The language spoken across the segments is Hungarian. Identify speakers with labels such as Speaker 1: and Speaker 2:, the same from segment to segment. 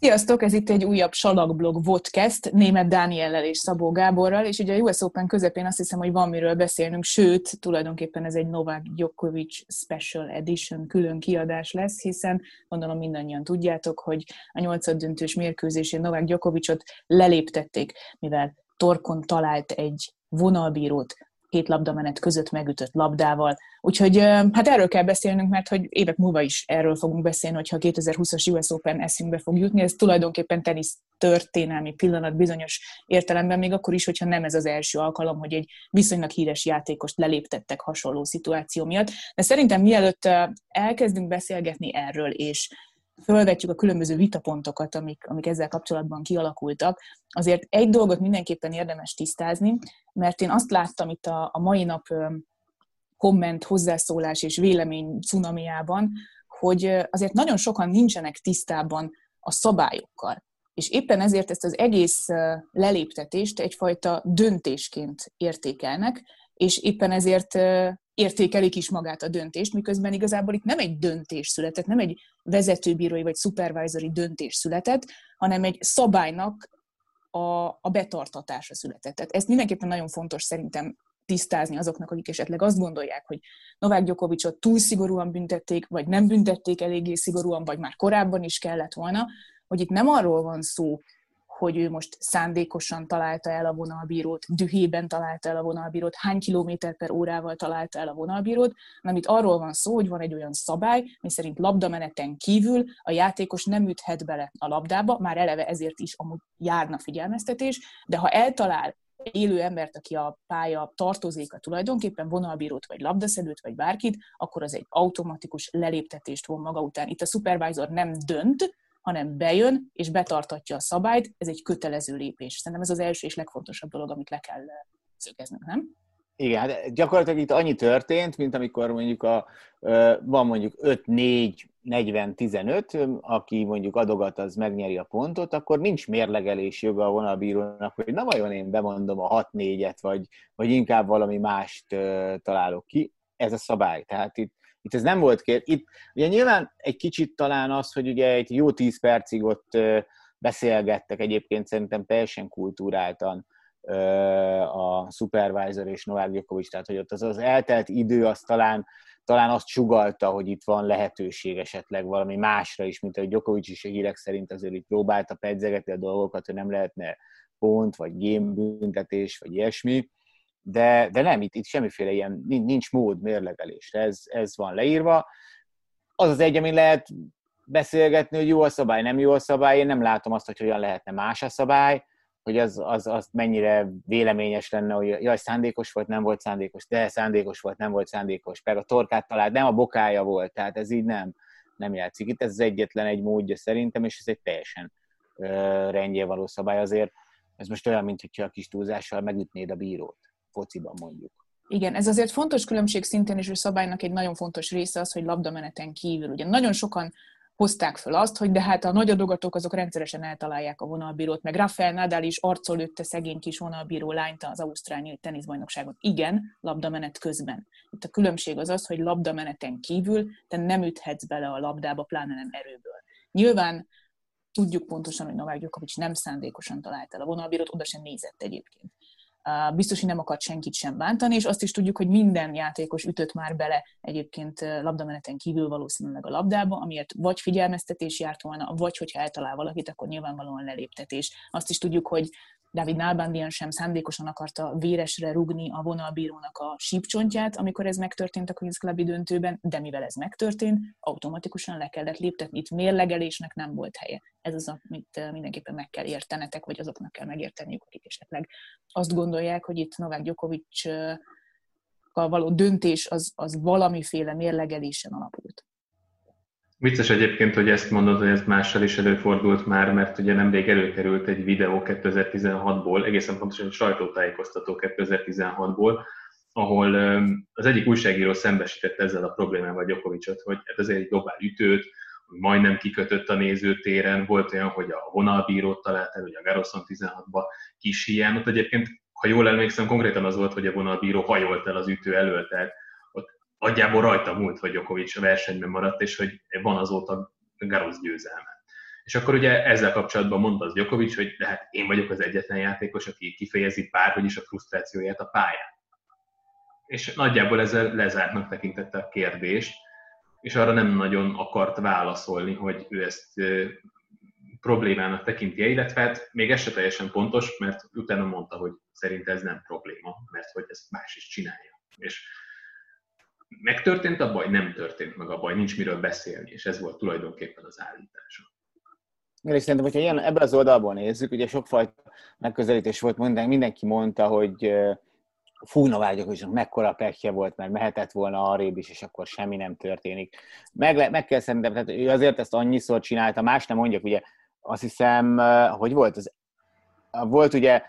Speaker 1: Sziasztok, ez itt egy újabb salakblog vodcast, német Dániellel és Szabó Gáborral, és ugye a US Open közepén azt hiszem, hogy van miről beszélnünk, sőt, tulajdonképpen ez egy Novak Djokovic Special Edition külön kiadás lesz, hiszen gondolom mindannyian tudjátok, hogy a nyolcad mérkőzésén Novak Djokovicot leléptették, mivel torkon talált egy vonalbírót két labdamenet között megütött labdával. Úgyhogy hát erről kell beszélnünk, mert hogy évek múlva is erről fogunk beszélni, hogyha a 2020-as US Open eszünkbe fog jutni. Ez tulajdonképpen tenisz történelmi pillanat bizonyos értelemben, még akkor is, hogyha nem ez az első alkalom, hogy egy viszonylag híres játékost leléptettek hasonló szituáció miatt. De szerintem mielőtt elkezdünk beszélgetni erről, és fölvetjük a különböző vitapontokat, amik, amik ezzel kapcsolatban kialakultak, azért egy dolgot mindenképpen érdemes tisztázni, mert én azt láttam itt a, a mai nap komment, hozzászólás és vélemény cunamiában, hogy azért nagyon sokan nincsenek tisztában a szabályokkal. És éppen ezért ezt az egész leléptetést egyfajta döntésként értékelnek, és éppen ezért értékelik is magát a döntést, miközben igazából itt nem egy döntés született, nem egy vezetőbírói vagy supervisory döntés született, hanem egy szabálynak a, a betartatása született. Tehát ezt mindenképpen nagyon fontos szerintem tisztázni azoknak, akik esetleg azt gondolják, hogy Novák Gyokovicsot túl szigorúan büntették, vagy nem büntették eléggé szigorúan, vagy már korábban is kellett volna, hogy itt nem arról van szó, hogy ő most szándékosan találta el a vonalbírót, dühében találta el a vonalbírót, hány kilométer per órával találta el a vonalbírót, hanem itt arról van szó, hogy van egy olyan szabály, mi szerint labdameneten kívül a játékos nem üthet bele a labdába, már eleve ezért is amúgy járna figyelmeztetés, de ha eltalál élő embert, aki a pálya tartozéka tulajdonképpen vonalbírót, vagy labdaszedőt, vagy bárkit, akkor az egy automatikus leléptetést von maga után. Itt a supervisor nem dönt, hanem bejön és betartatja a szabályt, ez egy kötelező lépés. Szerintem ez az első és legfontosabb dolog, amit le kell eh, szögeznünk, nem?
Speaker 2: Igen, hát gyakorlatilag itt annyi történt, mint amikor mondjuk a, van mondjuk 5-4-40-15, aki mondjuk adogat, az megnyeri a pontot, akkor nincs mérlegelés joga a vonalbírónak, hogy na vajon én bemondom a 6-4-et, vagy, vagy inkább valami mást találok ki. Ez a szabály. Tehát itt itt ez nem volt kér. Itt ugye nyilván egy kicsit talán az, hogy ugye egy jó tíz percig ott beszélgettek egyébként szerintem teljesen kultúráltan a supervisor és Novák Djokovic, tehát hogy ott az, az eltelt idő az talán, talán azt sugalta, hogy itt van lehetőség esetleg valami másra is, mint hogy Djokovic is a hírek szerint azért itt próbálta pedzegetni a dolgokat, hogy nem lehetne pont, vagy game büntetés, vagy ilyesmi de, de nem, itt, itt semmiféle ilyen, nincs mód mérlegelésre, ez, ez van leírva. Az az egy, amin lehet beszélgetni, hogy jó a szabály, nem jó a szabály, én nem látom azt, hogy hogyan lehetne más a szabály, hogy az, az, az mennyire véleményes lenne, hogy jaj, szándékos volt, nem volt szándékos, de szándékos volt, nem volt szándékos, meg a torkát talált, nem a bokája volt, tehát ez így nem, nem játszik. Itt ez az egyetlen egy módja szerintem, és ez egy teljesen ö, rendje való szabály azért. Ez most olyan, mint hogyha a kis túlzással megütnéd a bírót fociban mondjuk.
Speaker 1: Igen, ez azért fontos különbség szintén, és a szabálynak egy nagyon fontos része az, hogy labdameneten kívül. Ugye nagyon sokan hozták föl azt, hogy de hát a nagy adogatók azok rendszeresen eltalálják a vonalbírót, meg Rafael Nadal is arcol lőtte szegény kis vonalbíró lányt az Ausztráliai teniszbajnokságon. Igen, labdamenet közben. Itt a különbség az az, hogy labdameneten kívül te nem üthetsz bele a labdába, pláne nem erőből. Nyilván tudjuk pontosan, hogy Novák Djokovic nem szándékosan talált el a vonalbírót, oda sem nézett egyébként biztos, hogy nem akart senkit sem bántani, és azt is tudjuk, hogy minden játékos ütött már bele egyébként labdameneten kívül valószínűleg a labdába, amiért vagy figyelmeztetés járt volna, vagy hogyha eltalál valakit, akkor nyilvánvalóan leléptetés. Azt is tudjuk, hogy David Nalbandian sem szándékosan akarta véresre rugni a vonalbírónak a sípcsontját, amikor ez megtörtént a Queen's Club döntőben, de mivel ez megtörtént, automatikusan le kellett léptetni. Itt mérlegelésnek nem volt helye. Ez az, amit eh, mindenképpen meg kell értenetek, vagy azoknak kell megérteniük, akik esetleg azt gondolják, hogy itt Novák Djokovic való döntés az, az valamiféle mérlegelésen alapult.
Speaker 3: Vicces egyébként, hogy ezt mondod, hogy ez mással is előfordult már, mert ugye nemrég előkerült egy videó 2016-ból, egészen pontosan egy sajtótájékoztató 2016-ból, ahol az egyik újságíró szembesített ezzel a problémával Gyokovicsot, hogy hát ez egy dobál ütőt, majdnem kikötött a nézőtéren, volt olyan, hogy a vonalbírót talált el, hogy a Garoszon 16-ba kis hiány, ott egyébként, ha jól emlékszem, konkrétan az volt, hogy a vonalbíró hajolt el az ütő elől, tehát nagyjából rajta múlt, hogy Djokovic a versenyben maradt, és hogy van azóta Garosz győzelme. És akkor ugye ezzel kapcsolatban mondta az Djokovic, hogy de hát én vagyok az egyetlen játékos, aki kifejezi bárhogy is a frusztrációját a pályán. És nagyjából ezzel lezártnak tekintette a kérdést, és arra nem nagyon akart válaszolni, hogy ő ezt problémának tekinti illetve hát még ez se teljesen pontos, mert utána mondta, hogy szerint ez nem probléma, mert hogy ezt más is csinálja. És megtörtént a baj, nem történt meg a baj, nincs miről beszélni, és ez volt tulajdonképpen az állítása.
Speaker 2: Én szerintem, hogyha ilyen, ebből az oldalból nézzük, ugye sokfajta megközelítés volt, mindenki mondta, hogy fúna vágyok, hogy mekkora pekje volt, mert mehetett volna arrébb is, és akkor semmi nem történik. Meg, meg kell szerintem, tehát ő azért ezt annyiszor csinálta, más nem mondjak, ugye azt hiszem, hogy volt az volt ugye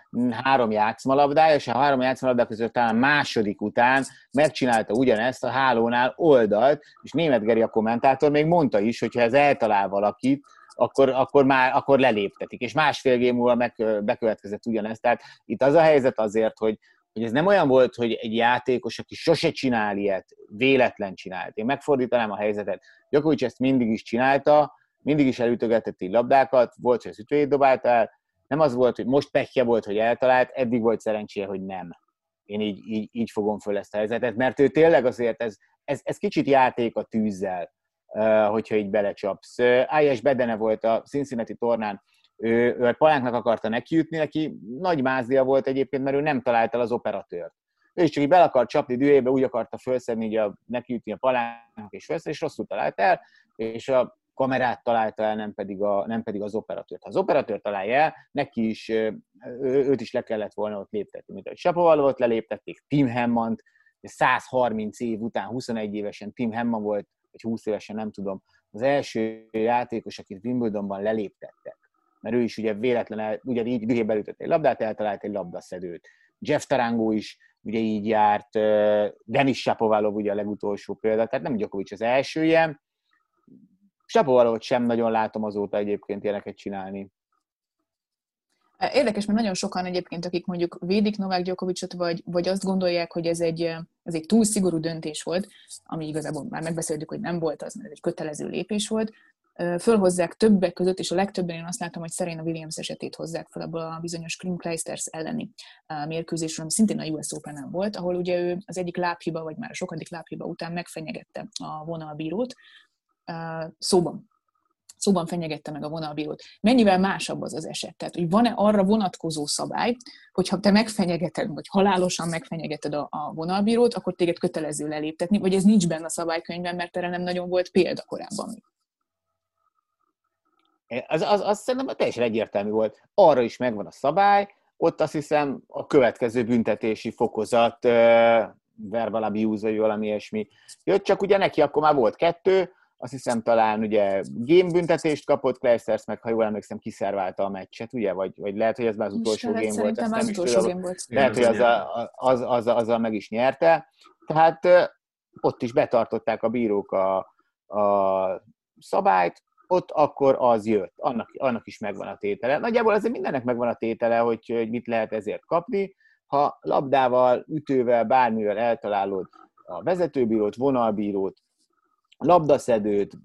Speaker 2: három játszmalabdája, és a három játszmalabda között talán második után megcsinálta ugyanezt a hálónál oldalt, és német Geri a kommentátor még mondta is, hogy ha ez eltalál valakit, akkor, akkor már akkor leléptetik. És másfél gém múlva meg, bekövetkezett ugyanezt. Tehát itt az a helyzet azért, hogy, hogy ez nem olyan volt, hogy egy játékos, aki sose csinál ilyet, véletlen csinált. Én megfordítanám a helyzetet. Gyakorlatilag ezt mindig is csinálta, mindig is elütögetett labdákat, volt, hogy az ütőjét dobálta el, nem az volt, hogy most pekje volt, hogy eltalált, eddig volt szerencséje, hogy nem. Én így, így, így fogom föl ezt a helyzetet, mert ő tényleg azért, ez, ez, ez kicsit játék a tűzzel, hogyha így belecsapsz. Ájes Bedene volt a Cincinnati tornán, ő, ő a palánknak akarta nekiütni, neki nagy mázia volt egyébként, mert ő nem találta el az operatőrt. Ő is csak így bele akart csapni dühébe, úgy akarta felszedni, hogy a, nekiütni a palánknak és felszedni, és rosszul talált el, és a kamerát találta el, nem pedig, a, nem pedig az operatőrt. Ha az operatőr találja el, neki is, ő, őt is le kellett volna ott léptetni. Mint ahogy Sapovalovot leléptették, Tim Hammond, 130 év után, 21 évesen Tim Hammond volt, vagy 20 évesen, nem tudom, az első játékos, akit Wimbledonban leléptettek. Mert ő is ugye véletlen, ugyanígy dühébe ütött egy labdát, eltalált egy labdaszedőt. Jeff Tarango is ugye így járt, Denis Shapovalov ugye a legutolsó példa, tehát nem Djokovic az első valahogy sem nagyon látom azóta egyébként ilyeneket csinálni.
Speaker 1: Érdekes, mert nagyon sokan egyébként, akik mondjuk védik Novák Gyokovicsot, vagy, vagy azt gondolják, hogy ez egy, ez egy túl szigorú döntés volt, ami igazából már megbeszéltük, hogy nem volt az, mert ez egy kötelező lépés volt, fölhozzák többek között, és a legtöbben én azt látom, hogy Serena Williams esetét hozzák fel abból a bizonyos Krim Kleisters elleni mérkőzésről, ami szintén a US open volt, ahol ugye ő az egyik lábhiba, vagy már a sokadik lábhiba után megfenyegette a vonalbírót, szóban szóban fenyegette meg a vonalbírót. Mennyivel másabb az az eset? Tehát, hogy van-e arra vonatkozó szabály, hogyha te megfenyegeted, vagy halálosan megfenyegeted a, a vonalbírót, akkor téged kötelező leléptetni, vagy ez nincs benne a szabálykönyvben, mert erre nem nagyon volt példa korábban.
Speaker 2: Az, az, az szerintem teljesen egyértelmű volt. Arra is megvan a szabály, ott azt hiszem a következő büntetési fokozat, verbal abuse, vagy valami ilyesmi jött, csak ugye neki akkor már volt kettő, azt hiszem talán ugye game büntetést kapott Kleisters, meg ha jól emlékszem, kiszerválta a meccset, ugye? Vagy, vagy lehet, hogy ez már az utolsó game volt.
Speaker 1: Szerintem az utolsó game volt.
Speaker 2: Lehet, hogy az, az, az, azzal meg is nyerte. Tehát ott is betartották a bírók a, a szabályt, ott akkor az jött. Annak, annak is megvan a tétele. Nagyjából azért mindennek megvan a tétele, hogy, hogy mit lehet ezért kapni. Ha labdával, ütővel, bármivel eltalálod a vezetőbírót, vonalbírót, labdaszedőt,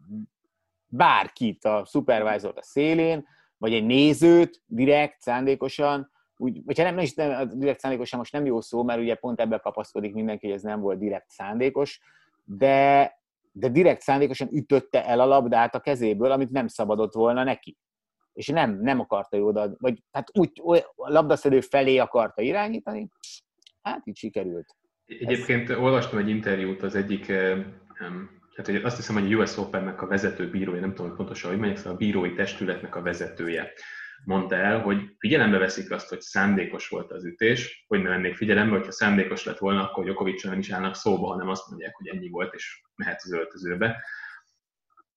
Speaker 2: bárkit, a supervisor a szélén, vagy egy nézőt direkt, szándékosan, úgy, vagy nem, nem is nem, direkt szándékosan most nem jó szó, mert ugye pont ebben kapaszkodik mindenki, hogy ez nem volt direkt szándékos, de, de direkt szándékosan ütötte el a labdát a kezéből, amit nem szabadott volna neki. És nem, nem akarta jó vagy hát úgy a labdaszedő felé akarta irányítani, hát így sikerült.
Speaker 3: Egyébként Ez... olvastam egy interjút az egyik tehát hogy azt hiszem, hogy a US Open-nek a vezető bírója, nem tudom, hogy pontosan, hogy mondják, szóval a bírói testületnek a vezetője mondta el, hogy figyelembe veszik azt, hogy szándékos volt az ütés, hogy ne vennék figyelembe, hogyha szándékos lett volna, akkor Jokovics nem is állnak szóba, hanem azt mondják, hogy ennyi volt, és mehet az öltözőbe.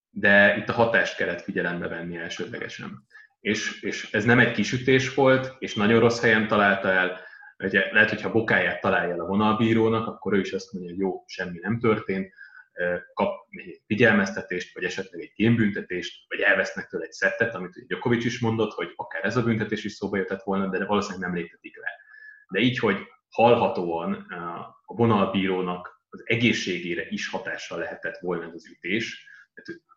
Speaker 3: De itt a hatást kellett figyelembe venni elsődlegesen. És, és ez nem egy kisütés volt, és nagyon rossz helyen találta el, Ugye, lehet, hogyha bokáját találja el a vonalbírónak, akkor ő is azt mondja, hogy jó, semmi nem történt, kap figyelmeztetést, vagy esetleg egy gémbüntetést, vagy elvesznek tőle egy szettet, amit Djokovic is mondott, hogy akár ez a büntetés is szóba jöttett volna, de valószínűleg nem léptetik le. De így, hogy hallhatóan a vonalbírónak az egészségére is hatással lehetett volna ez az ütés,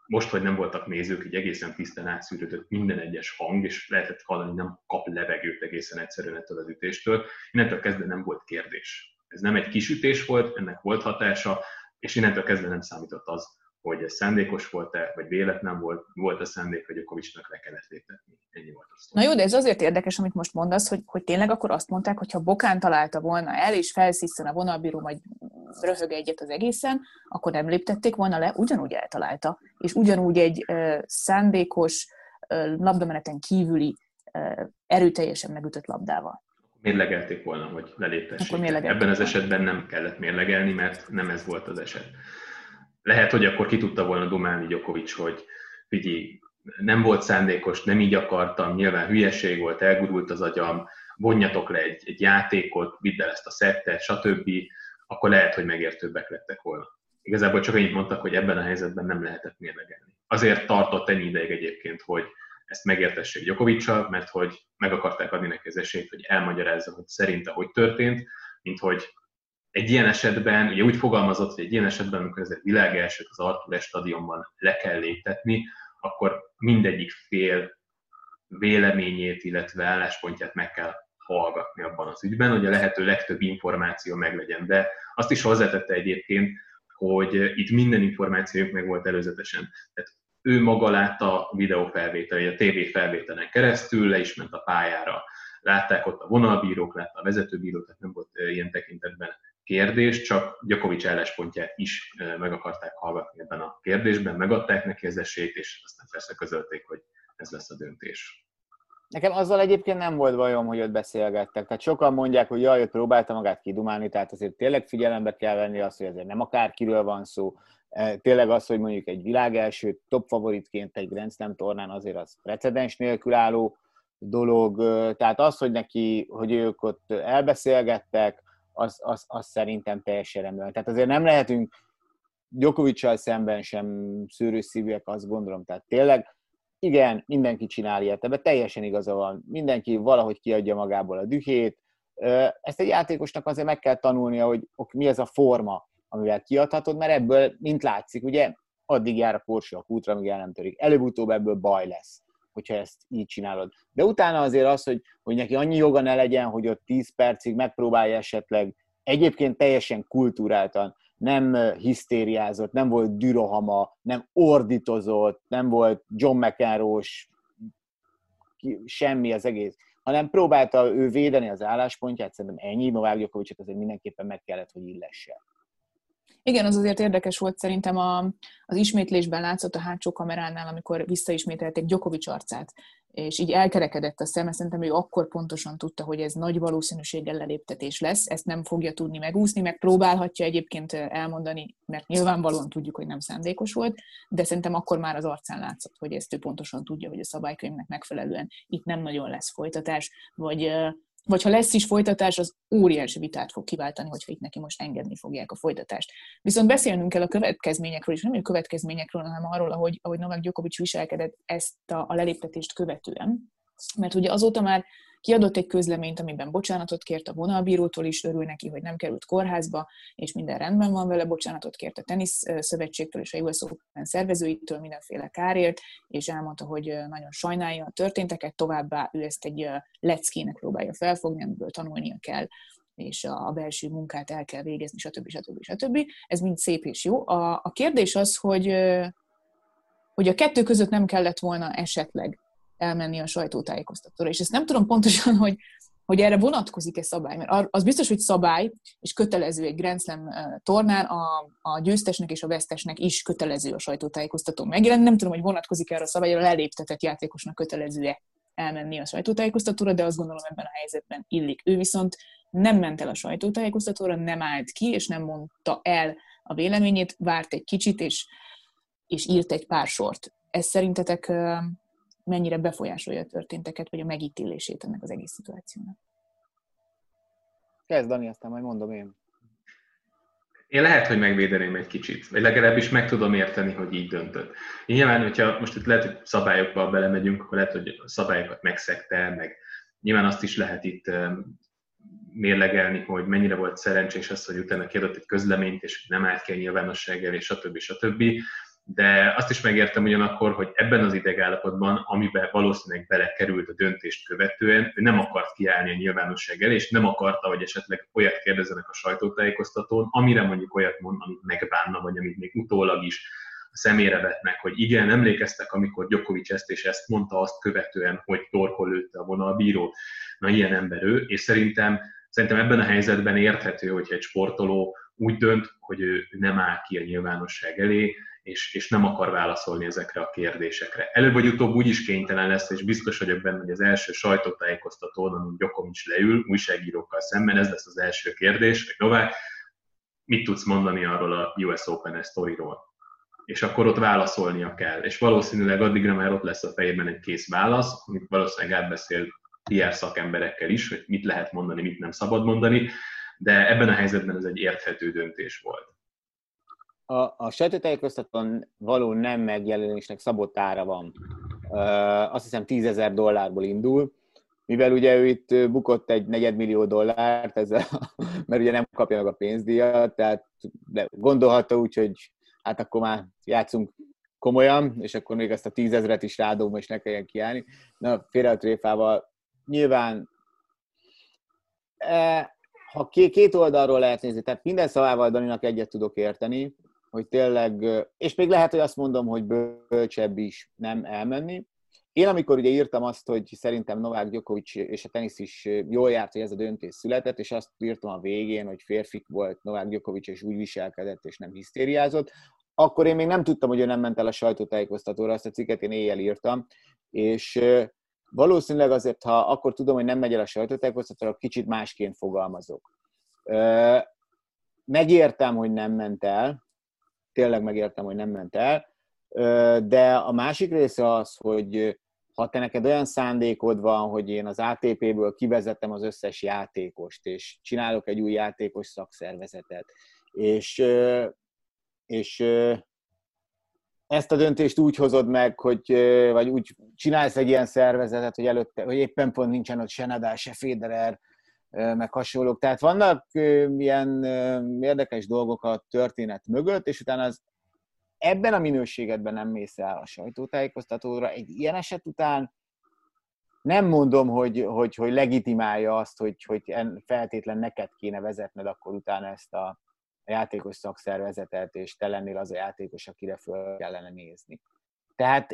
Speaker 3: most, hogy nem voltak nézők, így egészen tisztán átszűrődött minden egyes hang, és lehetett hallani, nem kap levegőt egészen egyszerűen ettől az ütéstől. Innentől kezdve nem volt kérdés. Ez nem egy kis ütés volt, ennek volt hatása, és innentől kezdve nem számított az, hogy ez szándékos volt-e, vagy véletlen volt, volt a szándék, hogy Jokovicsnak le kellett léptetni. Ennyi volt
Speaker 1: az. Na jó, de ez azért érdekes, amit most mondasz, hogy, hogy tényleg akkor azt mondták, hogy ha Bokán találta volna el, és felsziszen a vonalbíró, vagy röhög egyet az egészen, akkor nem léptették volna le, ugyanúgy eltalálta. És ugyanúgy egy uh, szándékos, uh, labdameneten kívüli uh, erőteljesen megütött labdával.
Speaker 3: Mérlegelték volna, hogy leléptessék. Ebben az esetben nem kellett mérlegelni, mert nem ez volt az eset lehet, hogy akkor ki tudta volna dumálni Gyokovics, hogy figyelj, nem volt szándékos, nem így akartam, nyilván hülyeség volt, elgurult az agyam, vonjatok le egy, egy játékot, vidd el ezt a szettet, stb., akkor lehet, hogy megértőbbek lettek volna. Igazából csak annyit mondtak, hogy ebben a helyzetben nem lehetett mérlegelni. Azért tartott ennyi ideig egyébként, hogy ezt megértessék Gyokovicsal, mert hogy meg akarták adni neki az esélyt, hogy elmagyarázza, hogy szerinte hogy történt, mint hogy egy ilyen esetben, ugye úgy fogalmazott, hogy egy ilyen esetben, amikor ez egy világ elsőt az Artur stadionban le kell léptetni, akkor mindegyik fél véleményét, illetve álláspontját meg kell hallgatni abban az ügyben, hogy a lehető legtöbb információ meglegyen. De azt is hozzátette egyébként, hogy itt minden információjuk meg volt előzetesen. Tehát ő maga látta a videófelvétel, a TV felvételen keresztül, le is ment a pályára. Látták ott a vonalbírók, látta a vezetőbírók, tehát nem volt ilyen tekintetben kérdés, csak Gyakovics álláspontját is meg akarták hallgatni ebben a kérdésben, megadták neki az esélyt, és aztán persze közölték, hogy ez lesz a döntés.
Speaker 2: Nekem azzal egyébként nem volt bajom, hogy ott beszélgettek. Tehát sokan mondják, hogy jaj, ott próbálta magát kidumálni, tehát azért tényleg figyelembe kell venni azt, hogy ezért nem akárkiről van szó. Tényleg az, hogy mondjuk egy világ első top favoritként egy Grand Slam tornán azért az precedens nélkül álló dolog. Tehát az, hogy neki, hogy ők ott elbeszélgettek, az, az, az szerintem teljesen rendben. Tehát azért nem lehetünk Djokovic szemben sem szűrőszívűek, azt gondolom. Tehát tényleg, igen, mindenki csinál ilyet, ebben teljesen igaza van. Mindenki valahogy kiadja magából a dühét. Ezt egy játékosnak azért meg kell tanulnia, hogy mi ez a forma, amivel kiadhatod, mert ebből, mint látszik, ugye, addig jár a Porsche a kútra, amíg el nem törik. Előbb-utóbb ebből baj lesz hogyha ezt így csinálod. De utána azért az, hogy, hogy neki annyi joga ne legyen, hogy ott 10 percig megpróbálja esetleg egyébként teljesen kultúráltan, nem hisztériázott, nem volt dürohama, nem ordítozott, nem volt John mcenroe semmi az egész, hanem próbálta ő védeni az álláspontját, szerintem ennyi, Novák Gyokovicsot azért mindenképpen meg kellett, hogy illesse.
Speaker 1: Igen, az azért érdekes volt szerintem a, az ismétlésben látszott a hátsó kameránál, amikor visszaismételték Gyokovics arcát, és így elkerekedett a szeme, szerintem ő akkor pontosan tudta, hogy ez nagy valószínűséggel leléptetés lesz, ezt nem fogja tudni megúszni, meg próbálhatja egyébként elmondani, mert nyilvánvalóan tudjuk, hogy nem szándékos volt, de szerintem akkor már az arcán látszott, hogy ezt ő pontosan tudja, hogy a szabálykönyvnek megfelelően itt nem nagyon lesz folytatás, vagy vagy ha lesz is folytatás, az óriási vitát fog kiváltani, hogyha itt neki most engedni fogják a folytatást. Viszont beszélnünk kell a következményekről, és nem a következményekről, hanem arról, ahogy, ahogy Novák Djokovic viselkedett ezt a, a leléptetést követően. Mert ugye azóta már Kiadott egy közleményt, amiben bocsánatot kért a vonalbírótól is, örül neki, hogy nem került kórházba, és minden rendben van vele, bocsánatot kért a tenisz szövetségtől és a US Open szervezőitől mindenféle kárért, és elmondta, hogy nagyon sajnálja a történteket, továbbá ő ezt egy leckének próbálja felfogni, amiből tanulnia kell és a belső munkát el kell végezni, stb. stb. stb. Ez mind szép és jó. A, a kérdés az, hogy, hogy a kettő között nem kellett volna esetleg elmenni a sajtótájékoztatóra. És ezt nem tudom pontosan, hogy, hogy erre vonatkozik-e szabály, mert az biztos, hogy szabály, és kötelező egy Grand Slam tornán, a, a győztesnek és a vesztesnek is kötelező a sajtótájékoztató megjelenni. Nem tudom, hogy vonatkozik erre a szabályra, a leléptetett játékosnak kötelező-e elmenni a sajtótájékoztatóra, de azt gondolom ebben a helyzetben illik. Ő viszont nem ment el a sajtótájékoztatóra, nem állt ki, és nem mondta el a véleményét, várt egy kicsit, és, és írt egy pár sort. Ez szerintetek mennyire befolyásolja a történteket, vagy a megítélését ennek az egész szituációnak.
Speaker 2: Kezd, Dani, aztán majd mondom én.
Speaker 3: Én lehet, hogy megvédeném egy kicsit, vagy legalábbis meg tudom érteni, hogy így döntött. Nyilván, hogyha most itt lehet, hogy szabályokba belemegyünk, akkor lehet, hogy a szabályokat megszegte, meg nyilván azt is lehet itt mérlegelni, hogy mennyire volt szerencsés az, hogy utána kiadott egy közleményt, és nem állt ki a nyilvánosság elé, stb. stb. De azt is megértem ugyanakkor, hogy ebben az idegállapotban, amiben valószínűleg belekerült a döntést követően, ő nem akart kiállni a nyilvánosság elé, és nem akarta, hogy esetleg olyat kérdezzenek a sajtótájékoztatón, amire mondjuk olyat mond, amit megbánna, vagy amit még utólag is a szemére vetnek, hogy igen, emlékeztek, amikor Djokovic ezt és ezt mondta azt követően, hogy torkol lőtte a vonalbíró. Na, ilyen ember ő, és szerintem, szerintem ebben a helyzetben érthető, hogyha egy sportoló úgy dönt, hogy ő nem áll ki a nyilvánosság elé, és, és nem akar válaszolni ezekre a kérdésekre. Előbb vagy utóbb úgy is kénytelen lesz, és biztos vagyok benne, hogy az első sajtótájékoztatón, amin Djokovic leül, újságírókkal szemben, ez lesz az első kérdés, hogy Novák, mit tudsz mondani arról a US Open sztoriról? És akkor ott válaszolnia kell. És valószínűleg addigra már ott lesz a fejében egy kész válasz, amit valószínűleg átbeszél PR szakemberekkel is, hogy mit lehet mondani, mit nem szabad mondani, de ebben a helyzetben ez egy érthető döntés volt
Speaker 2: a, a sajtótájékoztatón való nem megjelenésnek szabott ára van. Uh, azt hiszem 10 ezer dollárból indul, mivel ugye ő itt bukott egy negyedmillió dollárt, ezzel, mert ugye nem kapja meg a pénzdíjat, tehát de gondolhatta úgy, hogy hát akkor már játszunk komolyan, és akkor még ezt a tízezret is rádom, és ne kelljen kiállni. Na, félre a tréfával. Nyilván e, ha két oldalról lehet nézni, tehát minden szavával Daninak egyet tudok érteni, hogy tényleg, és még lehet, hogy azt mondom, hogy bölcsebb is nem elmenni. Én amikor ugye írtam azt, hogy szerintem Novák Djokovic és a tenisz is jól járt, hogy ez a döntés született, és azt írtam a végén, hogy férfik volt Novák Djokovic, és úgy viselkedett, és nem hisztériázott, akkor én még nem tudtam, hogy ő nem ment el a sajtótájékoztatóra, azt a cikket én éjjel írtam, és valószínűleg azért, ha akkor tudom, hogy nem megy el a sajtótájékoztatóra, kicsit másként fogalmazok. Megértem, hogy nem ment el, tényleg megértem, hogy nem ment el. De a másik része az, hogy ha te neked olyan szándékod van, hogy én az ATP-ből kivezetem az összes játékost, és csinálok egy új játékos szakszervezetet, és, és ezt a döntést úgy hozod meg, hogy, vagy úgy csinálsz egy ilyen szervezetet, hogy előtte, hogy éppen pont nincsen ott se Nadal, se Federer, meg hasonlók. Tehát vannak ilyen érdekes dolgok a történet mögött, és utána az ebben a minőségedben nem mész el a sajtótájékoztatóra. Egy ilyen eset után nem mondom, hogy, hogy, hogy legitimálja azt, hogy, hogy feltétlen neked kéne vezetned akkor utána ezt a, a játékos szakszervezetet, és te lennél az a játékos, akire föl kellene nézni. Tehát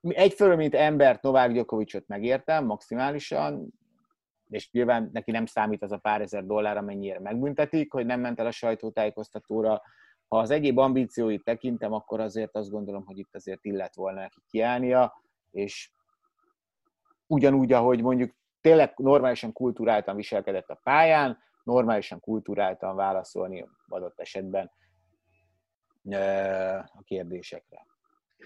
Speaker 2: egyfelől, mint embert Novák Gyokovicsot megértem maximálisan, és nyilván neki nem számít az a pár ezer dollár, amennyire megbüntetik, hogy nem ment el a sajtótájékoztatóra. Ha az egyéb ambícióit tekintem, akkor azért azt gondolom, hogy itt azért illet volna neki kiállnia, és ugyanúgy, ahogy mondjuk tényleg normálisan kultúráltan viselkedett a pályán, normálisan kultúráltan válaszolni adott esetben a kérdésekre.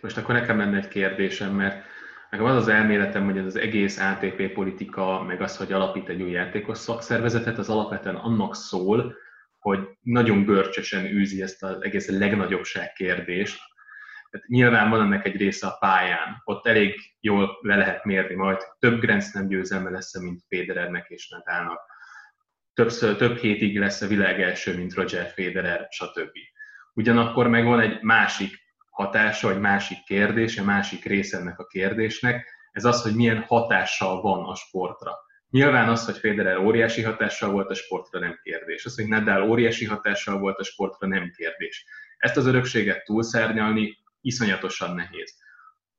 Speaker 3: Most akkor nekem lenne egy kérdésem, mert Nekem az az elméletem, hogy ez az egész ATP politika, meg az, hogy alapít egy új játékos szakszervezetet, az alapvetően annak szól, hogy nagyon görcsösen űzi ezt az egész legnagyobbság kérdést. Tehát nyilván van ennek egy része a pályán, ott elég jól le lehet mérni majd, több Grand Slam győzelme lesz mint Federernek és Nadalnak. Többször, több hétig lesz a világ első, mint Roger Federer, stb. Ugyanakkor meg van egy másik hatása, vagy másik kérdés, a másik része ennek a kérdésnek, ez az, hogy milyen hatással van a sportra. Nyilván az, hogy Federer óriási hatással volt a sportra, nem kérdés. Az, hogy Nadal óriási hatással volt a sportra, nem kérdés. Ezt az örökséget túlszárnyalni iszonyatosan nehéz.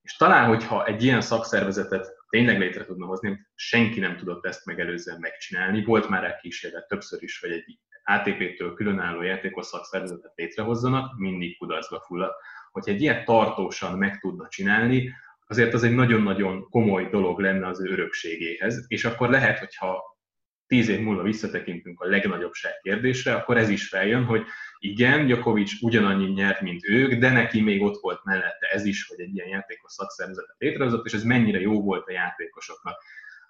Speaker 3: És talán, hogyha egy ilyen szakszervezetet tényleg létre tudna hozni, senki nem tudott ezt megelőzően megcsinálni. Volt már egy kísérlet többször is, hogy egy ATP-től különálló játékos szakszervezetet létrehozzanak, mindig kudarcba fulladt hogyha egy ilyet tartósan meg tudna csinálni, azért az egy nagyon-nagyon komoly dolog lenne az ő örökségéhez, és akkor lehet, hogyha tíz év múlva visszatekintünk a legnagyobbság kérdésre, akkor ez is feljön, hogy igen, Djokovic ugyanannyi nyert, mint ők, de neki még ott volt mellette ez is, hogy egy ilyen játékos szakszervezetet létrehozott, és ez mennyire jó volt a játékosoknak.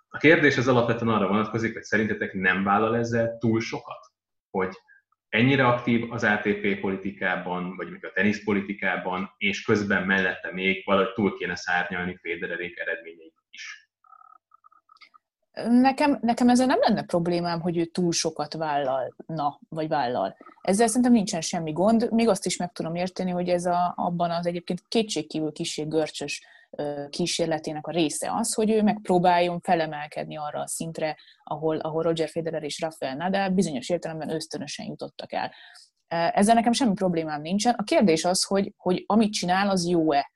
Speaker 3: A kérdés az alapvetően arra vonatkozik, hogy szerintetek nem vállal ezzel túl sokat? Hogy ennyire aktív az ATP politikában, vagy még a teniszpolitikában, és közben mellette még valahogy túl kéne szárnyalni Federerék eredményeit is.
Speaker 1: Nekem, nekem ezzel nem lenne problémám, hogy ő túl sokat vállalna, vagy vállal. Ezzel szerintem nincsen semmi gond. Még azt is meg tudom érteni, hogy ez a, abban az egyébként kétségkívül kicsi görcsös kísérletének a része az, hogy ő megpróbáljon felemelkedni arra a szintre, ahol, ahol Roger Federer és Rafael Nadal bizonyos értelemben ösztönösen jutottak el. Ezzel nekem semmi problémám nincsen. A kérdés az, hogy, hogy amit csinál, az jó-e.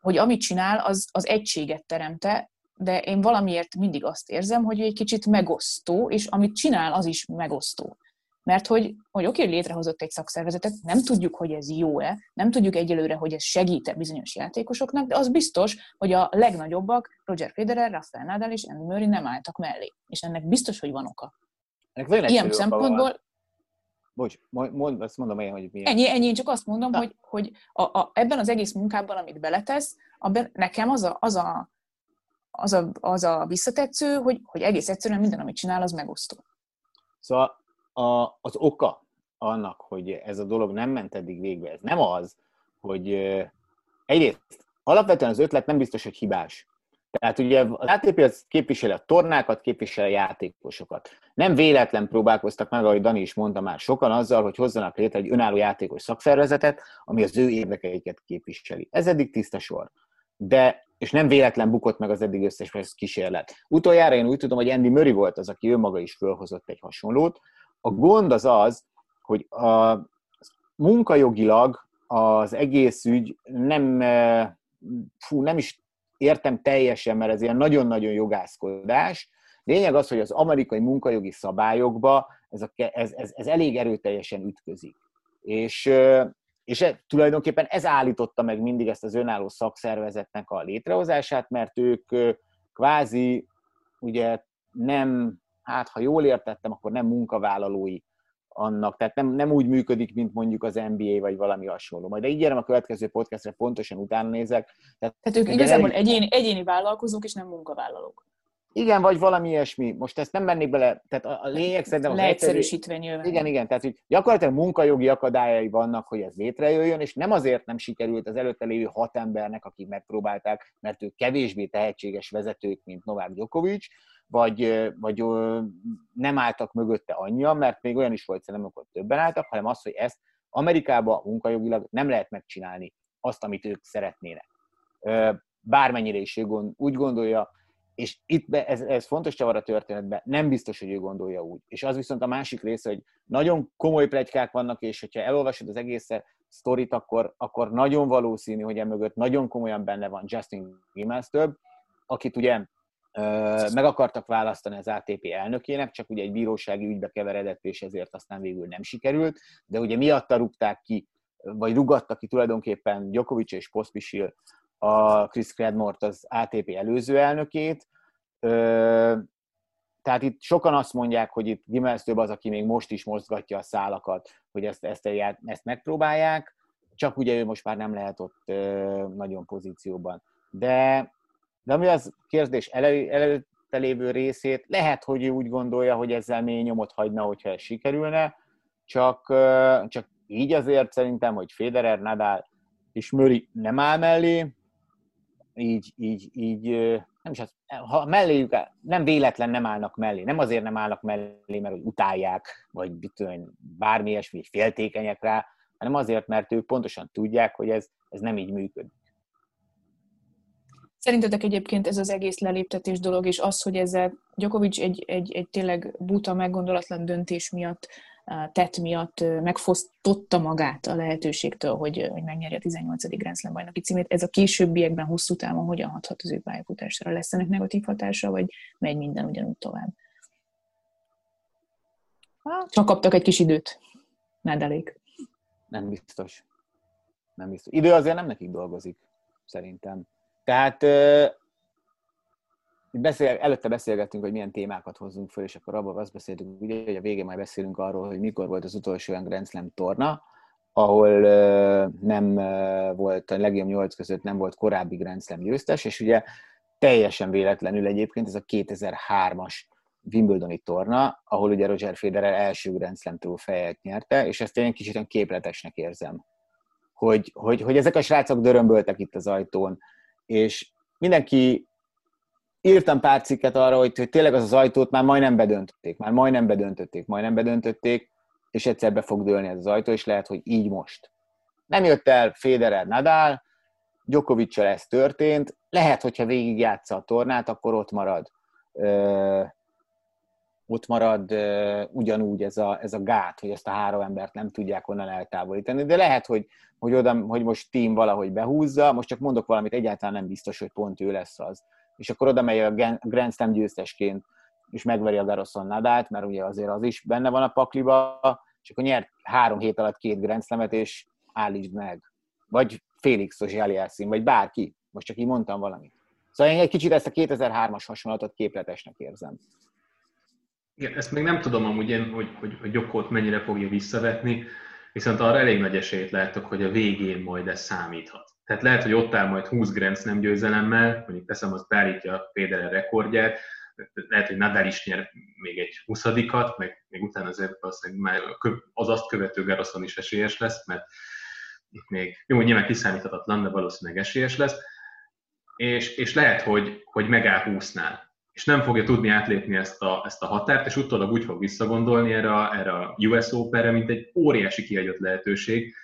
Speaker 1: Hogy amit csinál, az, az egységet teremte, de én valamiért mindig azt érzem, hogy egy kicsit megosztó, és amit csinál, az is megosztó. Mert hogy, hogy oké, hogy létrehozott egy szakszervezetet, nem tudjuk, hogy ez jó-e, nem tudjuk egyelőre, hogy ez segít-e bizonyos játékosoknak, de az biztos, hogy a legnagyobbak, Roger Federer, Rafael Nadal és Andy Murray nem álltak mellé. És ennek biztos, hogy van oka.
Speaker 2: Ennek
Speaker 1: Ilyen szempontból...
Speaker 2: Bocs, mond, azt mondom én, hogy
Speaker 1: milyen. Ennyi, ennyi, én csak azt mondom, Na. hogy, hogy a, a, ebben az egész munkában, amit beletesz, abban nekem az a, az a az a, az a visszatetsző, hogy, hogy egész egyszerűen minden, amit csinál, az megosztó.
Speaker 2: Szóval a, az oka annak, hogy ez a dolog nem ment eddig végbe, ez nem az, hogy egyrészt alapvetően az ötlet nem biztos, hogy hibás. Tehát ugye az ATP az képviseli a tornákat, képviseli a játékosokat. Nem véletlen próbálkoztak meg, ahogy Dani is mondta már sokan, azzal, hogy hozzanak létre egy önálló játékos szakszervezetet, ami az ő érdekeiket képviseli. Ez eddig tiszta sor. De és nem véletlen bukott meg az eddig összes kísérlet. Utoljára én úgy tudom, hogy Andy Murray volt az, aki ő maga is fölhozott egy hasonlót. A gond az az, hogy a munkajogilag az egész ügy nem, fú, nem is értem teljesen, mert ez ilyen nagyon-nagyon jogászkodás. Lényeg az, hogy az amerikai munkajogi szabályokba ez, a, ez, ez, ez elég erőteljesen ütközik. És és e, tulajdonképpen ez állította meg mindig ezt az önálló szakszervezetnek a létrehozását, mert ők kvázi ugye nem, hát ha jól értettem, akkor nem munkavállalói annak, tehát nem, nem úgy működik, mint mondjuk az NBA vagy valami hasonló. Majd ígérem a következő podcastre, pontosan utána nézek.
Speaker 1: Tehát, tehát ők igazából elég... egyéni, egyéni vállalkozók és nem munkavállalók.
Speaker 2: Igen, vagy valami ilyesmi. Most ezt nem mennék bele, tehát a, lényeg szerintem
Speaker 1: Leegyszerűsítve nyilván.
Speaker 2: Igen, igen, tehát hogy gyakorlatilag munkajogi akadályai vannak, hogy ez létrejöjjön, és nem azért nem sikerült az előtte lévő hat embernek, akik megpróbálták, mert ők kevésbé tehetséges vezetők, mint Novák Djokovic, vagy, vagy nem álltak mögötte annyian, mert még olyan is volt szerintem, amikor többen álltak, hanem az, hogy ezt Amerikában munkajogilag nem lehet megcsinálni azt, amit ők szeretnének. Bármennyire is ő gond, úgy gondolja, és itt be, ez, ez fontos csavar a történetben, nem biztos, hogy ő gondolja úgy. És az viszont a másik része, hogy nagyon komoly plegykák vannak, és hogyha elolvasod az egész sztorit, akkor, akkor nagyon valószínű, hogy emögött nagyon komolyan benne van Justin Gimmels több, akit ugye meg akartak választani az ATP elnökének, csak ugye egy bírósági ügybe keveredett, és ezért aztán végül nem sikerült, de ugye miatta rúgták ki, vagy rugatta ki tulajdonképpen Djokovic és Pospisil a Chris Cradmort az ATP előző elnökét. Tehát itt sokan azt mondják, hogy itt Gimmels több az, aki még most is mozgatja a szálakat, hogy ezt, ezt, ezt megpróbálják, csak ugye ő most már nem lehet ott nagyon pozícióban. De, de ami az kérdés elő, előtte lévő részét, lehet, hogy ő úgy gondolja, hogy ezzel mély nyomot hagyna, hogyha ez sikerülne, csak, csak így azért szerintem, hogy Federer, Nadal és Murray nem áll mellé, így, így, így nem is az, ha melléjük, nem véletlen nem állnak mellé, nem azért nem állnak mellé, mert hogy utálják, vagy tudom, bármi ilyesmi, féltékenyek rá, hanem azért, mert ők pontosan tudják, hogy ez, ez nem így működik.
Speaker 1: Szerintetek egyébként ez az egész leléptetés dolog, és az, hogy ezzel Djokovic egy, egy, egy tényleg buta, meggondolatlan döntés miatt tett miatt megfosztotta magát a lehetőségtől, hogy, hogy megnyerje a 18. Grand Slam bajnoki címét. Ez a későbbiekben hosszú távon hogyan hathat az ő pályafutására? Lesz ennek negatív hatása, vagy megy minden ugyanúgy tovább? Csak kaptak egy kis időt. Nádalék.
Speaker 2: Nem biztos. Nem biztos. Idő azért nem nekik dolgozik, szerintem. Tehát beszél, előtte beszélgettünk, hogy milyen témákat hozzunk föl, és akkor abban azt beszéltünk, ugye, hogy a végén majd beszélünk arról, hogy mikor volt az utolsó olyan Grand Slam torna, ahol nem volt, a legjobb nyolc között nem volt korábbi Grand Slam győztes, és ugye teljesen véletlenül egyébként ez a 2003-as Wimbledoni torna, ahol ugye Roger Federer első Grand Slam trófejet nyerte, és ezt én kicsit képletesnek érzem, hogy, hogy, hogy ezek a srácok dörömböltek itt az ajtón, és mindenki írtam pár cikket arra, hogy, hogy tényleg az az ajtót már majdnem bedöntötték, már majdnem bedöntötték, majdnem bedöntötték, és egyszer be fog dőlni ez az ajtó, és lehet, hogy így most. Nem jött el Federer Nadal, djokovic ez történt, lehet, hogyha végigjátsza a tornát, akkor ott marad ott marad ö, ugyanúgy ez a, ez a gát, hogy ezt a három embert nem tudják onnan eltávolítani, de lehet, hogy, hogy, oda, hogy most team valahogy behúzza, most csak mondok valamit, egyáltalán nem biztos, hogy pont ő lesz az. És akkor oda megy a Grand Slam győztesként, és megveri a Garoson Nadát, mert ugye azért az is benne van a pakliba, és akkor nyert három hét alatt két Grand Slamet, és állítsd meg. Vagy Félix Ozsialiászín, vagy bárki. Most csak így mondtam valamit. Szóval én egy kicsit ezt a 2003-as hasonlatot képletesnek érzem.
Speaker 3: Igen, ezt még nem tudom amúgy én, hogy, hogy, hogy Jokót mennyire fogja visszavetni, viszont arra elég nagy esélyt látok, hogy a végén majd ez számíthat. Tehát lehet, hogy ott áll majd 20 Grand nem győzelemmel, mondjuk teszem, az beállítja Federer rekordját, lehet, hogy Nadal is nyer még egy 20 meg még utána azért már az azt követő Garoszon is esélyes lesz, mert még, jó, nyilván kiszámíthatatlan, de valószínűleg esélyes lesz, és, és lehet, hogy, hogy megáll 20-nál, és nem fogja tudni átlépni ezt a, ezt a határt, és utólag úgy fog visszagondolni erre a, erre a US Open-re, mint egy óriási kihagyott lehetőség,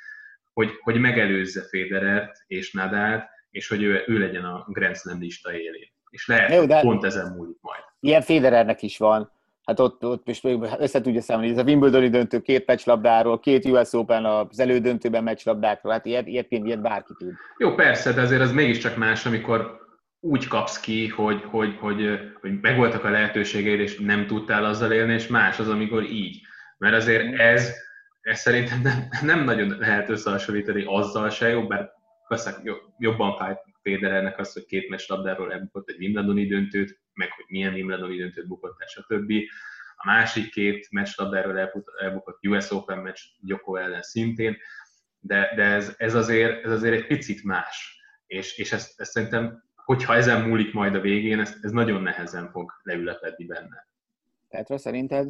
Speaker 3: hogy, hogy megelőzze Federert és Nadált, és hogy ő, ő legyen a Grand Slam lista élén. És lehet, Jó, de pont ezen múlik majd.
Speaker 2: Ilyen Federernek is van hát ott, ott most össze tudja számolni, ez a Wimbledoni döntő két meccslabdáról, két US Open az elődöntőben meccslabdákról, hát ilyet, ilyet, ilyet bárki tud.
Speaker 3: Jó, persze, de azért az mégiscsak más, amikor úgy kapsz ki, hogy, hogy, hogy, hogy megvoltak a lehetőségeid, és nem tudtál azzal élni, és más az, amikor így. Mert azért ez, ez szerintem nem, nem nagyon lehet összehasonlítani azzal se, jobb, bár persze jobban fájt Federernek az, hogy két meccslabdáról elbukott egy Wimbledoni döntőt, meg hogy milyen Wimbledoni döntőt bukott el, stb. A másik két meccslabdáról elbukott US Open meccs Gyoko ellen szintén, de, de ez, ez, azért, ez azért egy picit más. És, és ezt, ezt szerintem, hogyha ezen múlik majd a végén, ez, ez nagyon nehezen fog leülepedni benne.
Speaker 2: Petra, szerinted?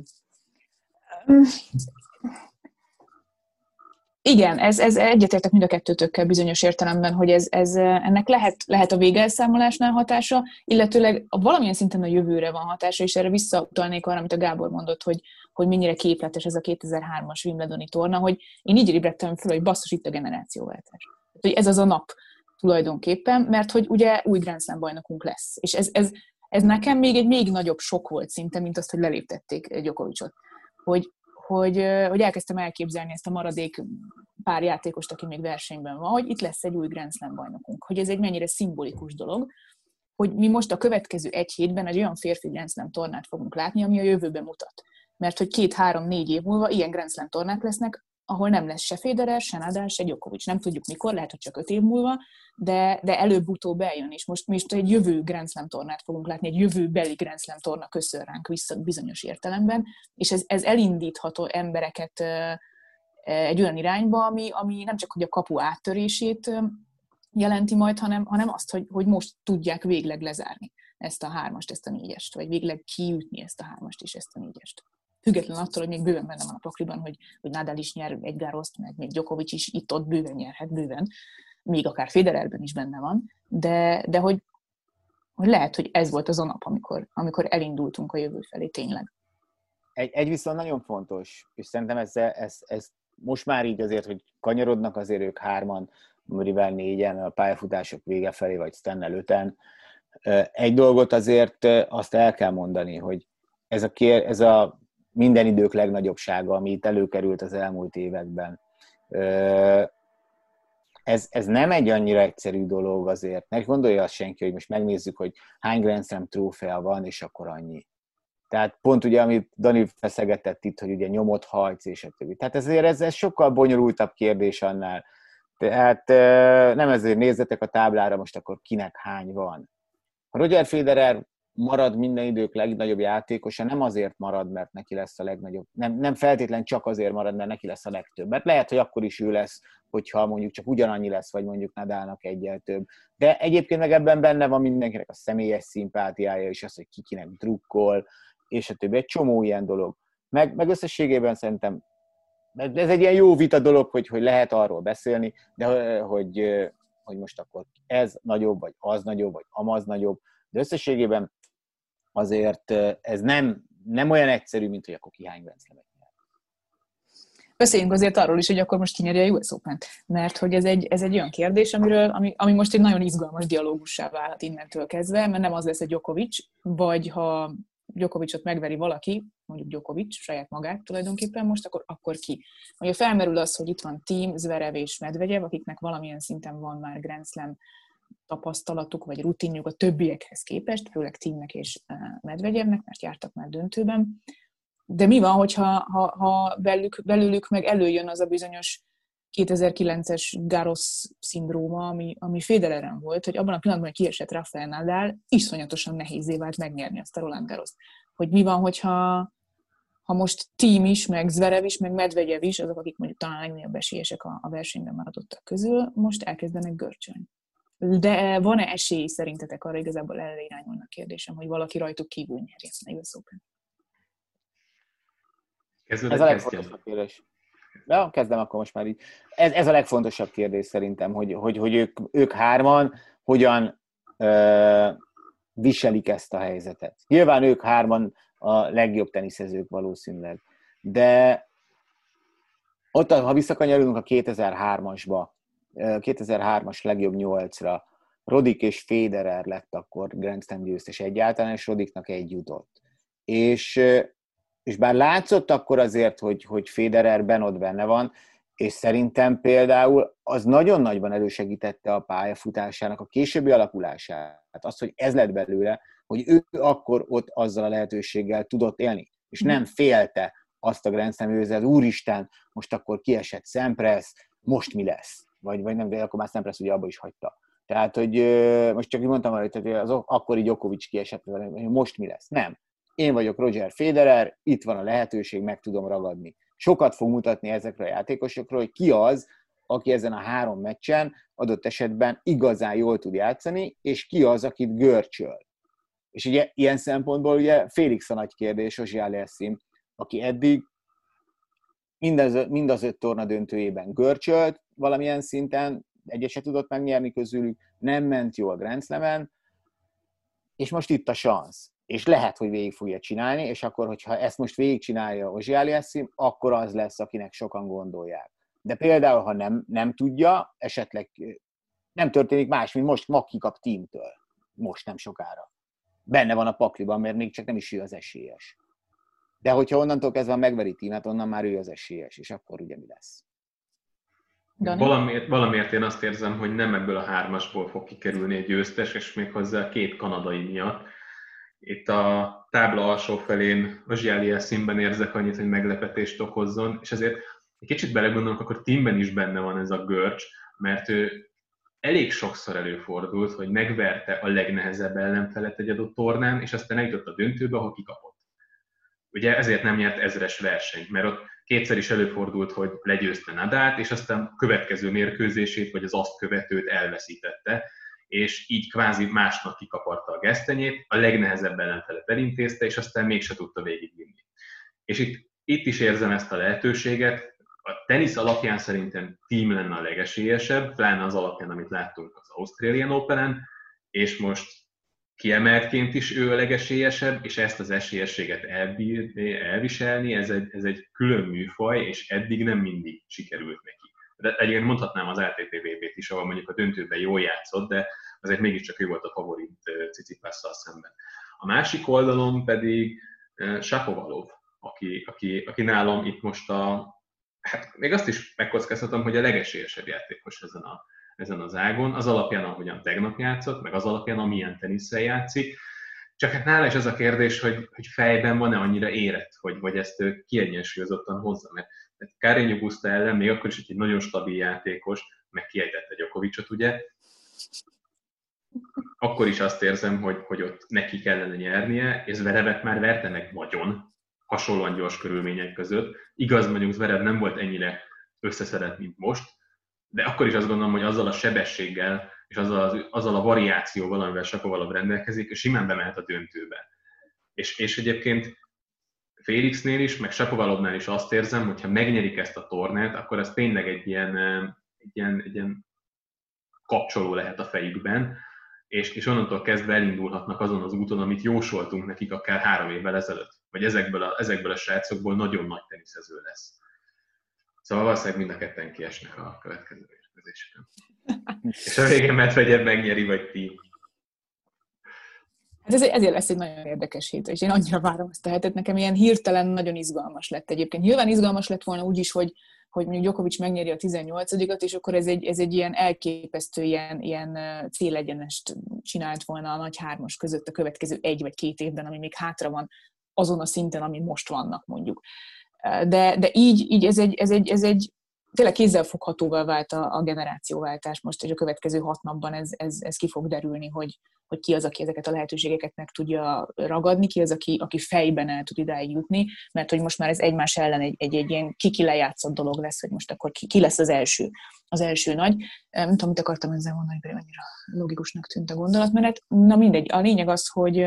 Speaker 1: Igen, ez, ez egyetértek mind a kettőtökkel bizonyos értelemben, hogy ez, ez, ennek lehet, lehet a végelszámolásnál hatása, illetőleg valamilyen szinten a jövőre van hatása, és erre visszautalnék arra, amit a Gábor mondott, hogy, hogy mennyire képletes ez a 2003-as Wimbledoni torna, hogy én így ébredtem fel, hogy basszus itt a generációváltás. Hogy ez az a nap tulajdonképpen, mert hogy ugye új Grand Slam bajnokunk lesz. És ez, ez, ez nekem még egy még nagyobb sok volt szinte, mint azt, hogy leléptették Gyokovicsot. Hogy, hogy, hogy elkezdtem elképzelni ezt a maradék pár játékost, aki még versenyben van, hogy itt lesz egy új Grand Slam bajnokunk, hogy ez egy mennyire szimbolikus dolog, hogy mi most a következő egy hétben egy olyan férfi Grand Slam tornát fogunk látni, ami a jövőben mutat. Mert hogy két-három-négy év múlva ilyen Grand Slam tornák lesznek, ahol nem lesz se Federer, se Nadal, se Djokovic. Nem tudjuk mikor, lehet, hogy csak öt év múlva, de, de előbb-utóbb eljön, és most mi is egy jövő Grand Slam tornát fogunk látni, egy jövőbeli Grand Slam torna köszön ránk vissza bizonyos értelemben, és ez, ez elindítható embereket egy olyan irányba, ami, ami nem csak hogy a kapu áttörését jelenti majd, hanem, hanem azt, hogy, hogy most tudják végleg lezárni ezt a hármast, ezt a négyest, vagy végleg kiütni ezt a hármast és ezt a négyest független attól, hogy még bőven benne van a pakliban, hogy, hogy Nadal is nyer egy Garoszt, meg még Djokovic is itt-ott bőven nyerhet, bőven, még akár Federerben is benne van, de, de hogy, hogy lehet, hogy ez volt az a nap, amikor, amikor elindultunk a jövő felé tényleg.
Speaker 2: Egy, egy viszont nagyon fontos, és szerintem ez, ez, ez most már így azért, hogy kanyarodnak azért ők hárman, Murivel négyen, a pályafutások vége felé, vagy Stennel öten. Egy dolgot azért azt el kell mondani, hogy ez a, kér, ez a minden idők legnagyobbsága, ami itt előkerült az elmúlt években. Ez, ez nem egy annyira egyszerű dolog azért. Ne gondolja azt senki, hogy most megnézzük, hogy hány Grand Slam trófea van, és akkor annyi. Tehát pont ugye, amit Dani feszegetett itt, hogy ugye nyomot hajsz, és a többi. Tehát ezért ez, ez sokkal bonyolultabb kérdés annál. Tehát nem ezért nézzetek a táblára most akkor kinek hány van. Roger Federer marad minden idők legnagyobb játékosa, nem azért marad, mert neki lesz a legnagyobb, nem, nem feltétlen csak azért marad, mert neki lesz a legtöbb. Mert lehet, hogy akkor is ő lesz, hogyha mondjuk csak ugyanannyi lesz, vagy mondjuk Nadalnak egyel több. De egyébként meg ebben benne van mindenkinek a személyes szimpátiája, és az, hogy ki kinek drukkol, és a többi. Egy csomó ilyen dolog. Meg, meg összességében szerintem ez egy ilyen jó vita dolog, hogy, hogy lehet arról beszélni, de hogy, hogy most akkor ez nagyobb, vagy az nagyobb, vagy amaz nagyobb, de összességében azért ez nem, nem olyan egyszerű, mint hogy akkor kihány Grand Slam-et
Speaker 1: Beszéljünk azért arról is, hogy akkor most kinyeri a US open mert hogy ez egy, ez egy olyan kérdés, amiről, ami, ami most egy nagyon izgalmas dialógussá válhat innentől kezdve, mert nem az lesz, hogy Djokovic, vagy ha Djokovicot megveri valaki, mondjuk Djokovic saját magát tulajdonképpen most, akkor, akkor ki? Ugye felmerül az, hogy itt van Team, Zverev és Medvegyev, akiknek valamilyen szinten van már Grand Slam tapasztalatuk vagy rutinjuk a többiekhez képest, főleg Teamnek és eh, Medvegyevnek, mert jártak már döntőben. De mi van, hogyha ha, ha belük, belőlük meg előjön az a bizonyos 2009-es Garos szindróma, ami, ami Federeren volt, hogy abban a pillanatban, hogy kiesett Rafael Nadal, iszonyatosan nehézé vált megnyerni azt a Roland Garros. Hogy mi van, hogyha ha most Team is, meg Zverev is, meg Medvegyev is, azok, akik mondjuk talán legnagyobb esélyesek a, a versenyben maradottak közül, most elkezdenek görcsölni. De van-e esély szerintetek arra igazából erre irányulnak kérdésem, hogy valaki rajtuk kívül nyerje a US Open?
Speaker 2: ez a legfontosabb kérdés. Ja, kezdem akkor most már így. Ez, ez a legfontosabb kérdés szerintem, hogy, hogy, hogy ők, ők hárman hogyan ö, viselik ezt a helyzetet. Nyilván ők hárman a legjobb teniszezők valószínűleg, de ott, ha visszakanyarulunk a 2003-asba, 2003-as legjobb nyolcra, Rodik és Federer lett akkor Grand Slam győztes egyáltalán, és Rodiknak egy jutott. És és bár látszott akkor azért, hogy, hogy Federerben ott benne van, és szerintem például az nagyon nagyban elősegítette a pályafutásának a későbbi alakulását. Az, hogy ez lett belőle, hogy ő akkor ott azzal a lehetőséggel tudott élni, és nem félte azt a Grand Slam úristen, most akkor kiesett Szempresz, most mi lesz? Vagy, vagy nem, de akkor már Szempresz ugye abba is hagyta. Tehát, hogy most csak így mondtam, hogy az akkori Djokovic kiesett, most mi lesz? Nem én vagyok Roger Federer, itt van a lehetőség, meg tudom ragadni. Sokat fog mutatni ezekről a játékosokról, hogy ki az, aki ezen a három meccsen adott esetben igazán jól tud játszani, és ki az, akit görcsöl. És ugye ilyen szempontból ugye Félix a nagy kérdés, Ozsi Alessim, aki eddig mindaz, mind az öt torna döntőjében görcsölt valamilyen szinten, egyeset tudott megnyerni közülük, nem ment jó a Grand Slam-en, és most itt a szansz és lehet, hogy végig fogja csinálni, és akkor, hogyha ezt most végigcsinálja Ozsi Aliassim, akkor az lesz, akinek sokan gondolják. De például, ha nem, nem tudja, esetleg nem történik más, mint most ma kikap tímtől. Most nem sokára. Benne van a pakliban, mert még csak nem is ő az esélyes. De hogyha onnantól kezdve megveri tímet, onnan már ő az esélyes, és akkor ugye mi lesz?
Speaker 3: Valamiért, valamiért én azt érzem, hogy nem ebből a hármasból fog kikerülni egy győztes, és még hozzá két kanadai miatt itt a tábla alsó felén Azsiália színben érzek annyit, hogy meglepetést okozzon, és ezért egy kicsit belegondolok, akkor Timben is benne van ez a görcs, mert ő elég sokszor előfordult, hogy megverte a legnehezebb ellenfelet egy adott tornán, és aztán eljutott a döntőbe, ahol kikapott. Ugye ezért nem nyert ezres versenyt, mert ott kétszer is előfordult, hogy legyőzte Nadát, és aztán következő mérkőzését, vagy az azt követőt elveszítette, és így kvázi másnak kikaparta a gesztenyét, a legnehezebb ellenfelet elintézte, és aztán mégse tudta végigvinni. És itt, itt is érzem ezt a lehetőséget, a tenisz alapján szerintem team lenne a legesélyesebb, pláne az alapján, amit láttunk az Australian Open-en, és most kiemeltként is ő a legesélyesebb, és ezt az esélyességet elbírni, elviselni, ez egy, ez egy külön műfaj, és eddig nem mindig sikerült neki. De egyébként mondhatnám az LTTVB-t is, ahol mondjuk a döntőben jól játszott, de azért mégiscsak ő volt a favorit Cicipasszal szemben. A másik oldalon pedig Sapovalov, aki, aki, aki nálam itt most a, hát még azt is megkockáztatom, hogy a legesélyesebb játékos ezen, a, ezen az ágon, az alapján, ahogyan tegnap játszott, meg az alapján, amilyen tenisszel játszik. Csak hát nála is az a kérdés, hogy, hogy fejben van-e annyira érett, hogy, hogy ezt ő kiegyensúlyozottan hozza, mert Kárényi Buszta ellen, még akkor is egy nagyon stabil játékos, meg kiejtette Gyokovicsot, ugye, akkor is azt érzem, hogy, hogy ott neki kellene nyernie, és Zverevet már verte meg nagyon, hasonlóan gyors körülmények között. Igaz, mondjuk Zverev nem volt ennyire összeszedett, mint most, de akkor is azt gondolom, hogy azzal a sebességgel és azzal, az, azzal a variációval, amivel Sapovalov rendelkezik, simán bemehet a döntőbe. És, és egyébként Félixnél is, meg Sapovalovnál is azt érzem, hogy ha megnyerik ezt a tornát, akkor ez tényleg egy ilyen, egy ilyen, egy ilyen kapcsoló lehet a fejükben, és, és onnantól kezdve elindulhatnak azon az úton, amit jósoltunk nekik akár három évvel ezelőtt, vagy ezekből a, ezekből a srácokból nagyon nagy teniszező lesz. Szóval valószínűleg mind a ketten kiesnek a következő mérkőzésben. és a végén Medvegyev megnyeri, vagy ti.
Speaker 1: Hát ez, ezért lesz egy nagyon érdekes hét, és én annyira várom ezt a hetet. Nekem ilyen hirtelen nagyon izgalmas lett egyébként. Nyilván izgalmas lett volna úgy is, hogy, hogy mondjuk Djokovic megnyeri a 18-at, és akkor ez egy, ez egy ilyen elképesztő, ilyen, ilyen célegyenest csinált volna a nagy hármas között a következő egy vagy két évben, ami még hátra van azon a szinten, ami most vannak mondjuk. De, de így, így ez, egy, ez, egy, ez egy tényleg kézzelfoghatóvá vált a, a generációváltás most, és a következő hat napban ez, ez, ez ki fog derülni, hogy, hogy ki az, aki ezeket a lehetőségeket meg tudja ragadni, ki az, aki, aki fejben el tud idáig jutni, mert hogy most már ez egymás ellen egy, egy, egy ilyen kiki lejátszott dolog lesz, hogy most akkor ki, ki lesz az első, az első nagy. Nem tudom, mit akartam ezzel mondani, hogy annyira logikusnak tűnt a gondolatmenet. Na mindegy, a lényeg az, hogy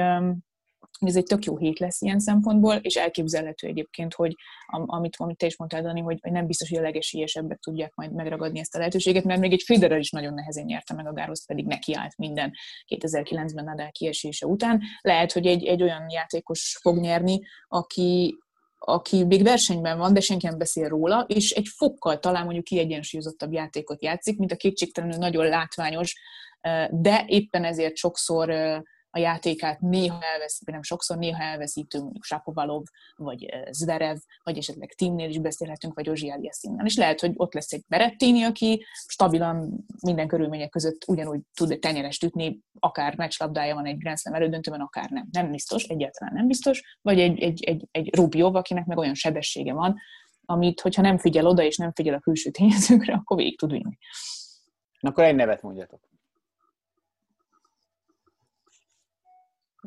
Speaker 1: ez egy tök jó hét lesz ilyen szempontból, és elképzelhető egyébként, hogy amit, amit te is mondtál, Dani, hogy, hogy nem biztos, hogy a legesélyesebbek tudják majd megragadni ezt a lehetőséget, mert még egy Federer is nagyon nehezen nyerte meg a Gárosz, pedig nekiállt minden 2009-ben Nadal kiesése után. Lehet, hogy egy, egy olyan játékos fog nyerni, aki, aki még versenyben van, de senki nem beszél róla, és egy fokkal talán mondjuk kiegyensúlyozottabb játékot játszik, mint a kétségtelenül nagyon látványos, de éppen ezért sokszor a játékát néha elveszítő, nem sokszor, néha elveszítő, mondjuk Sapovalov, vagy Zverev, vagy esetleg Timnél is beszélhetünk, vagy Ozsi Aliassinnel. És lehet, hogy ott lesz egy Berettini, aki stabilan minden körülmények között ugyanúgy tud egy tenyerest ütni, akár meccslabdája van egy Grand Slam elődöntőben, akár nem. Nem biztos, egyáltalán nem biztos. Vagy egy, egy, egy, egy Rubjov, akinek meg olyan sebessége van, amit, hogyha nem figyel oda, és nem figyel a külső tényezőkre, akkor végig tud vinni.
Speaker 2: Akkor egy nevet mondjatok.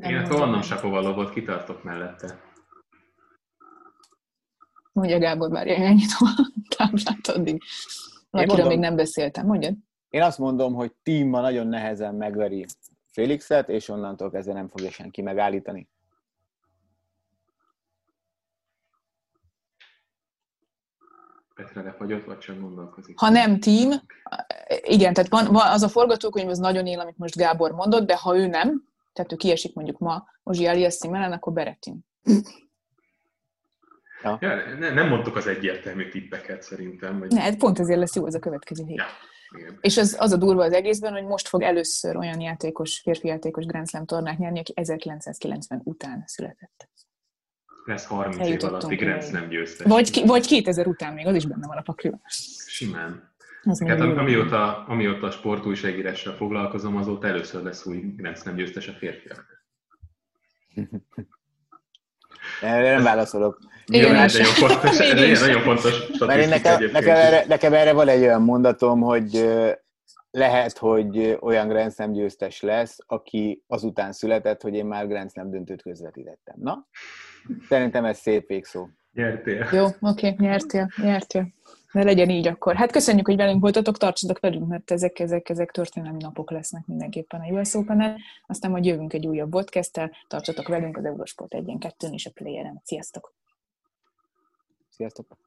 Speaker 3: Én akkor onnan Sapovalovot kitartok mellette.
Speaker 1: Mondja Gábor, már ennyit a táblát addig. Akiről még nem beszéltem, mondjad.
Speaker 2: Én azt mondom, hogy Tíma nagyon nehezen megveri Félixet, és onnantól kezdve nem fogja senki megállítani.
Speaker 3: Petra lefagyott, vagy csak gondolkozik?
Speaker 1: Ha nem tím, igen, tehát van, van az a forgatókönyv, az nagyon él, amit most Gábor mondott, de ha ő nem, tehát ő kiesik mondjuk ma Ozsi Aliassim ellen, akkor Beretin.
Speaker 3: Ja. Ja, ne, nem mondtuk az egyértelmű tippeket szerintem. Vagy...
Speaker 1: Ne, pont ezért lesz jó ez a következő hét. Ja, igen. És az, az a durva az egészben, hogy most fog először olyan játékos, férfi játékos Grand Slam tornát nyerni, aki 1990 után született.
Speaker 3: Lesz 30 év alatt Grand Slam győztes.
Speaker 1: Vagy, vagy 2000 után még, az is benne van a pakliban.
Speaker 3: Simán. Az hát amióta, amióta a sportújságírással foglalkozom, azóta először lesz új Grand Slam győztes a férfiak.
Speaker 2: Erre nem válaszolok.
Speaker 3: Igen, ez nagyon fontos, ez nagyon fontos
Speaker 2: Mert én nekem, nekem, erre, nekem erre van egy olyan mondatom, hogy lehet, hogy olyan Grand Slam győztes lesz, aki azután született, hogy én már Grand Slam döntőt közvetítettem. Na? Szerintem ez szép végszó.
Speaker 3: Nyertél.
Speaker 1: Jó, oké, okay, nyertél, nyertél. De legyen így akkor. Hát köszönjük, hogy velünk voltatok, tartsatok velünk, mert ezek, ezek, ezek történelmi napok lesznek mindenképpen a US open Aztán majd jövünk egy újabb podcasttel, tartsatok velünk az Eurosport 1 2 és a Playeren. Sziasztok!
Speaker 2: Sziasztok!